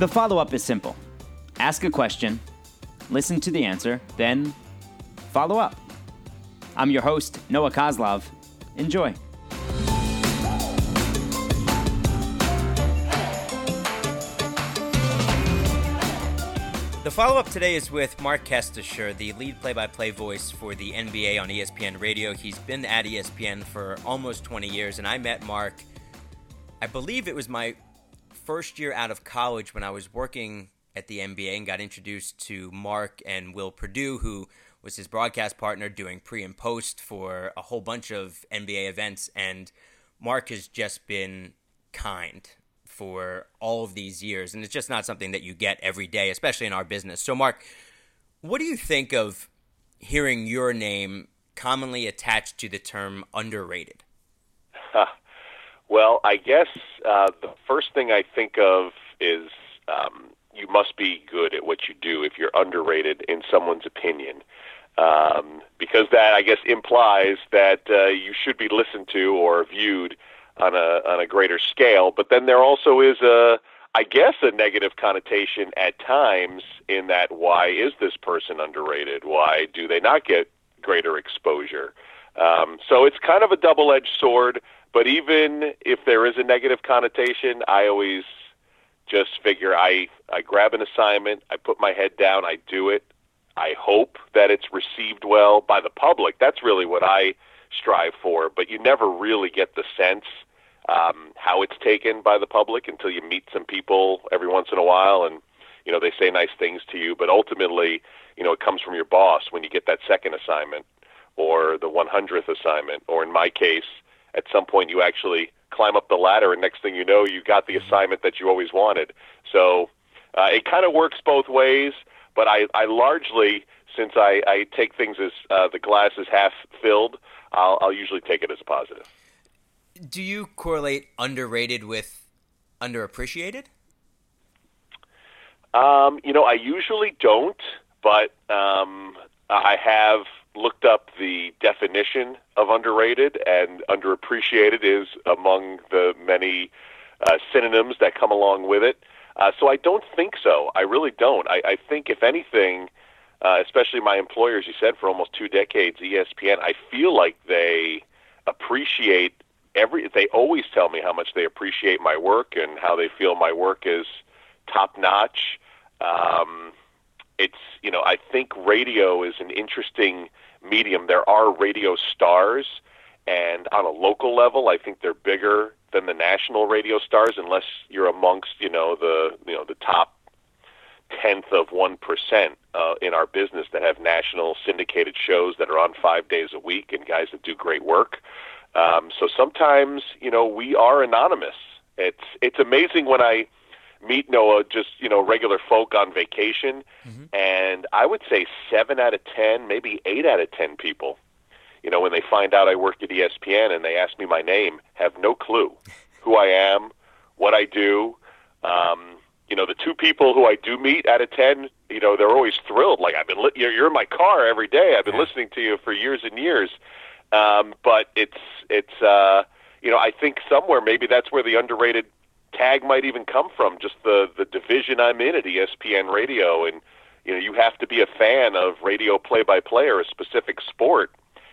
The follow up is simple ask a question, listen to the answer, then follow up. I'm your host, Noah Coslov. Enjoy. The follow up today is with Marc Kestecher, the lead play by play voice for the NBA on ESPN Radio. He's been at ESPN for almost 20 years, and I met Marc, I believe it was my first year out of college when I was working at the NBA and got introduced to Marc and Will Perdue, who was his broadcast partner doing pre and post for a whole bunch of NBA events. And Marc has just been kind for all of these years. And it's just not something that you get every day, especially in our business. So, Marc, what do you think of hearing your name commonly attached to the term underrated? Well, I guess uh, the first thing I think of is um, you must be good at what you do if you're underrated in someone's opinion. Um, because that, I guess, implies that uh, you should be listened to or viewed on a on a greater scale. But then there also is a, I guess, a negative connotation at times in that why is this person underrated? Why do they not get greater exposure? Um, so it's kind of a double edged sword. But even if there is a negative connotation, I always just figure I I grab an assignment, I put my head down, I do it. I hope that it's received well by the public. That's really what I strive for. But you never really get the sense um, how it's taken by the public until you meet some people every once in a while, and you know they say nice things to you. But ultimately, you know it comes from your boss when you get that second assignment or the 100th assignment, or in my case, at some point you actually climb up the ladder, and next thing you know, you got the assignment that you always wanted. So uh, it kind of works both ways, but I, I largely, since I, I take things as uh, the glass is half filled, I'll, I'll usually take it as a positive. Do you correlate underrated with underappreciated? Um, you know, I usually don't, but um, I have looked up the definition of underrated, and underappreciated is among the many uh, synonyms that come along with it. Uh, so I don't think so. I really don't. I, I think, if anything, uh, especially my employers, you said for almost two decades, ESPN, I feel like they appreciate every. They always tell me how much they appreciate my work and how they feel my work is top notch. Um, it's you know I think radio is an interesting medium. There are radio stars, and on a local level, I think they're bigger than the national radio stars, unless you're amongst you know the you know the top tenth of one percent uh, in our business that have national syndicated shows that are on five days a week and guys that do great work. Um, so sometimes you know we are anonymous. It's it's amazing when I meet Noah just you know regular folk on vacation, mm-hmm. and I would say seven out of ten, maybe eight out of ten people, you know, when they find out I work at ESPN and they ask me my name, have no clue who I am, what I do. Um, you know, the two people who I do meet out of ten, you know, they're always thrilled. Like I've been, li- you're, you're in my car every day. I've been yeah. listening to you for years and years. Um, but it's it's uh, you know, I think somewhere maybe that's where the underrated tag might even come from, just the the division I'm in at ESPN Radio, and you know you have to be a fan of radio play-by-play or a specific sport,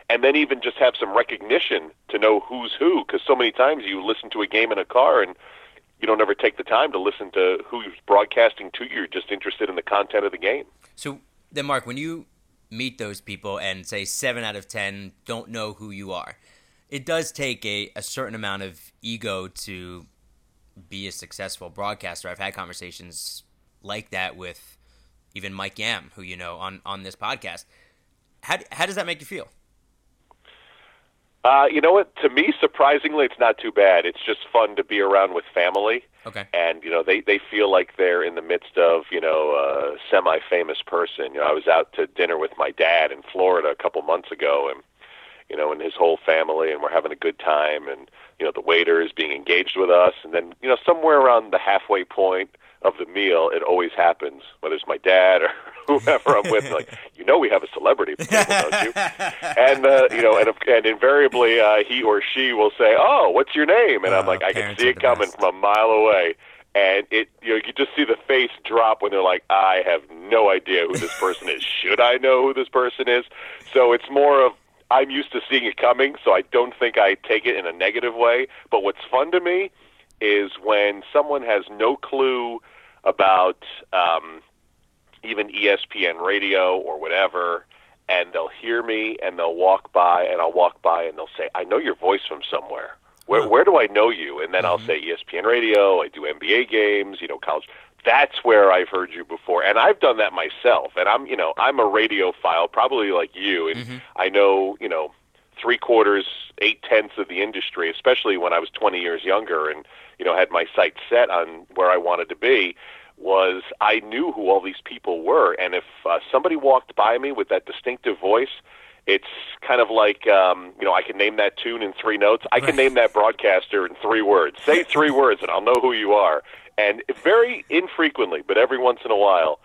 and then even just have some recognition to know who's who, because so many times you listen to a game in a car and you don't ever take the time to listen to who's broadcasting to you. You're just interested in the content of the game. So then, Marc, when you meet those people and say seven out of ten don't know who you are, it does take a, a certain amount of ego to be a successful broadcaster. I've had conversations like that with even Mike Yam, who you know on on this podcast. How how does that make you feel? Uh, you know what? To me, surprisingly, it's not too bad. It's just fun to be around with family. Okay. And you know, they they feel like they're in the midst of you know a semi-famous person. You know, I was out to dinner with my dad in Florida a couple months ago, and you know, and his whole family, and we're having a good time, and you know, the waiter is being engaged with us, and then you know, somewhere around the halfway point of the meal, it always happens, whether it's my dad or whoever I'm with, like, you know, we have a celebrity, don't you? And uh, you know, and and invariably, uh, he or she will say, "Oh, what's your name?" And oh, I'm like, I can see it coming best. from a mile away. and it you know you just see the face drop when they're like, I have no idea who this person is. Should I know who this person is? So it's more of I'm used to seeing it coming, so I don't think I take it in a negative way. But what's fun to me is when someone has no clue about um, even ESPN radio or whatever, and they'll hear me and they'll walk by, and I'll walk by and they'll say, "I know your voice from somewhere." Where, where do I know you? And then I'll say ESPN radio. I do NBA games, you know, college. That's where I've heard you before, and I've done that myself. And I'm, you know, I'm a radio file, probably like you, and Mhm. I know, you know, three quarters, eight tenths of the industry, especially when I was 20 years younger and, you know, had my sights set on where I wanted to be. Was I knew who all these people were, and if uh, somebody walked by me with that distinctive voice, it's kind of like um, you know I can name that tune in three notes. I can Right. name that broadcaster in three words. Say three words, and I'll know who you are. And very infrequently, but every once in a while,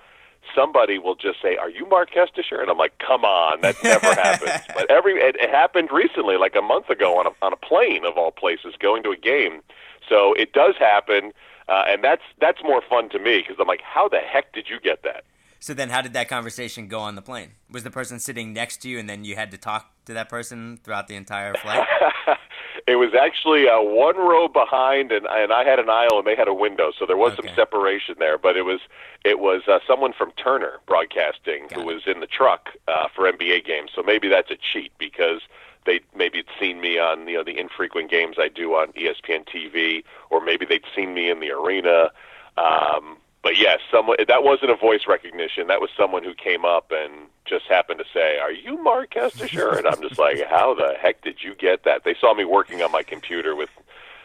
somebody will just say, "Are you Marc Kestecher?" And I'm like, "Come on, that never happens." But every it, it happened recently, like a month ago, on a on a plane of all places, going to a game. So it does happen, uh, and that's that's more fun to me because I'm like, "How the heck did you get that?" So then, how did that conversation go on the plane? Was the person sitting next to you, and then you had to talk to that person throughout the entire flight? it was actually uh, one row behind, and and I had an aisle, and they had a window, so there was Okay. some separation there. But it was it was uh, someone from Turner Broadcasting Got who it. was in the truck uh, for NBA games. So maybe that's a cheat because they maybe had seen me on you know the infrequent games I do on ESPN TV, or maybe they'd seen me in the arena. Um, but yes, someone that wasn't a voice recognition. That was someone who came up and just happened to say, "Are you Marc Kestecher?" And I'm just like, "How the heck did you get that?" They saw me working on my computer with,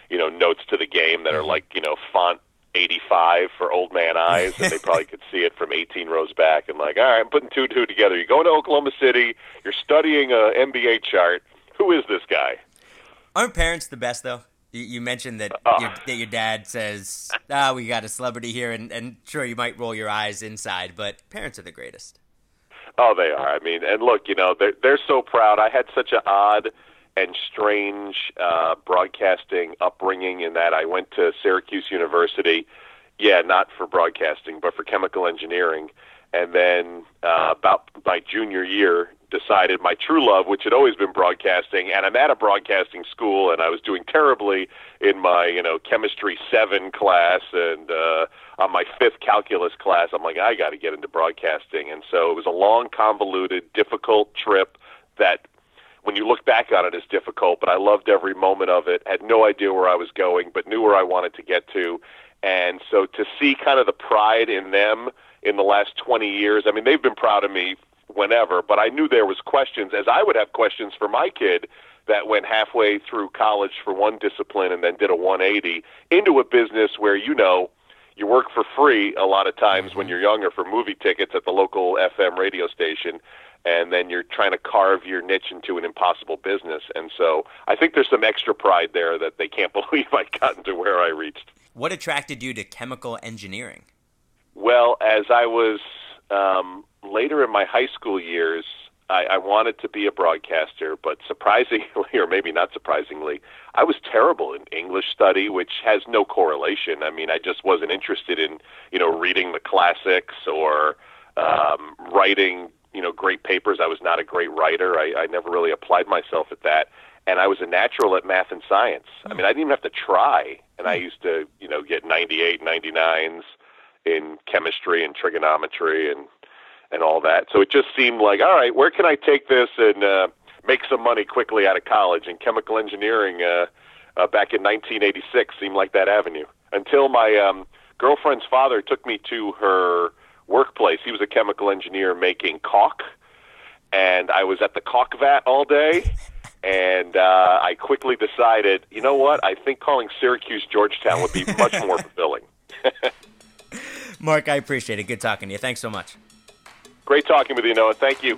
you know, notes to the game that are like you know font 85 for old man eyes, and they probably could see it from 18 rows back. And like, all right, I'm putting two and two together. You're going to Oklahoma City. You're studying a NBA chart. Who is this guy? Aren't parents the best though? You, you mentioned that Oh. your, that your dad says, "Ah, we got a celebrity here," and, and sure, you might roll your eyes inside, but parents are the greatest. Oh, they are. I mean, and look, you know, they're they're so proud. I had such an odd and strange uh, broadcasting upbringing in that I went to Syracuse University. Yeah, not for broadcasting, but for chemical engineering. And then uh, about my junior year, decided my true love, which had always been broadcasting, and I'm at a broadcasting school, and I was doing terribly in my, you know, chemistry seven class, and uh, on my fifth calculus class, I'm like, I got to get into broadcasting, and so it was a long, convoluted, difficult trip that when you look back on it is difficult, but I loved every moment of it. Had no idea where I was going, but knew where I wanted to get to. And so to see kind of the pride in them in the last 20 years, I mean, they've been proud of me whenever, but I knew there was questions as I would have questions for my kid that went halfway through college for one discipline and then did a 180 into a business where you know you work for free a lot of times when you're younger for movie tickets at the local FM radio station and then you're trying to carve your niche into an impossible business. And so I think there's some extra pride there that they can't believe I gotten to where I reached. What attracted you to chemical engineering? Well, as I was um, later in my high school years, I, I wanted to be a broadcaster, but surprisingly, or maybe not surprisingly, I was terrible in English study, which has no correlation. I mean, I just wasn't interested in, you know, reading the classics or um, writing, you know, great papers. I was not a great writer. I, I never really applied myself at that. And I was a natural at math and science. I mean, I didn't even have to try. And I used to, you know, get 98, 99s in chemistry and trigonometry and and all that. So it just seemed like, all right, where can I take this and uh, make some money quickly out of college? And chemical engineering uh, uh, back in 1986 seemed like that avenue. Until my um, girlfriend's father took me to her workplace. He was a chemical engineer making caulk, and I was at the caulk vat all day. And uh, I quickly decided, you know what? I think calling Syracuse Georgetown would be much more fulfilling. Marc, I appreciate it. Good talking to you. Thanks so much. Great talking with you, Noah. Thank you.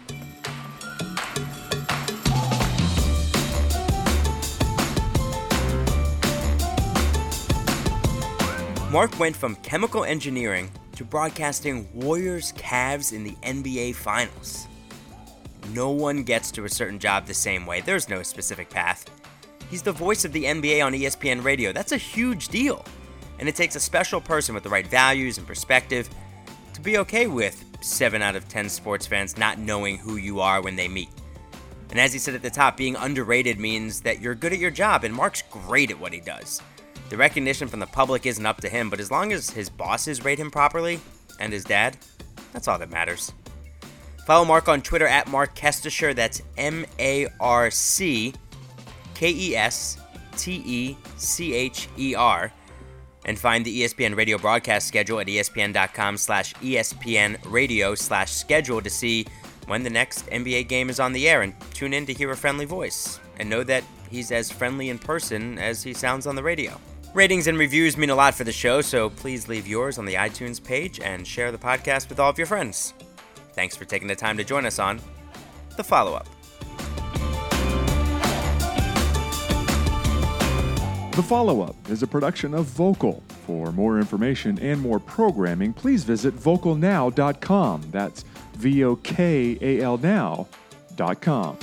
Marc went from chemical engineering to broadcasting Warriors Cavs in the NBA Finals. No one gets to a certain job the same way, there's no specific path. He's the voice of the NBA on ESPN Radio. That's a huge deal. And it takes a special person with the right values and perspective to be okay with 7 out of 10 sports fans not knowing who you are when they meet. And as he said at the top, being underrated means that you're good at your job, and Marc's great at what he does. The recognition from the public isn't up to him, but as long as his bosses rate him properly, and his dad, that's all that matters. Follow Marc on Twitter at Marc Kestecher. That's M A R C K E S T E C H E R. And find the ESPN radio broadcast schedule at espn.com slash ESPN radio slash schedule to see when the next NBA game is on the air and tune in to hear a friendly voice. And know that he's as friendly in person as he sounds on the radio. Ratings and reviews mean a lot for the show, so please leave yours on the iTunes page and share the podcast with all of your friends. Thanks for taking the time to join us on The Follow Up. The Follow Up is a production of Vokal. For more information and more programming, please visit vokalnow.com. That's V O K A L now.com.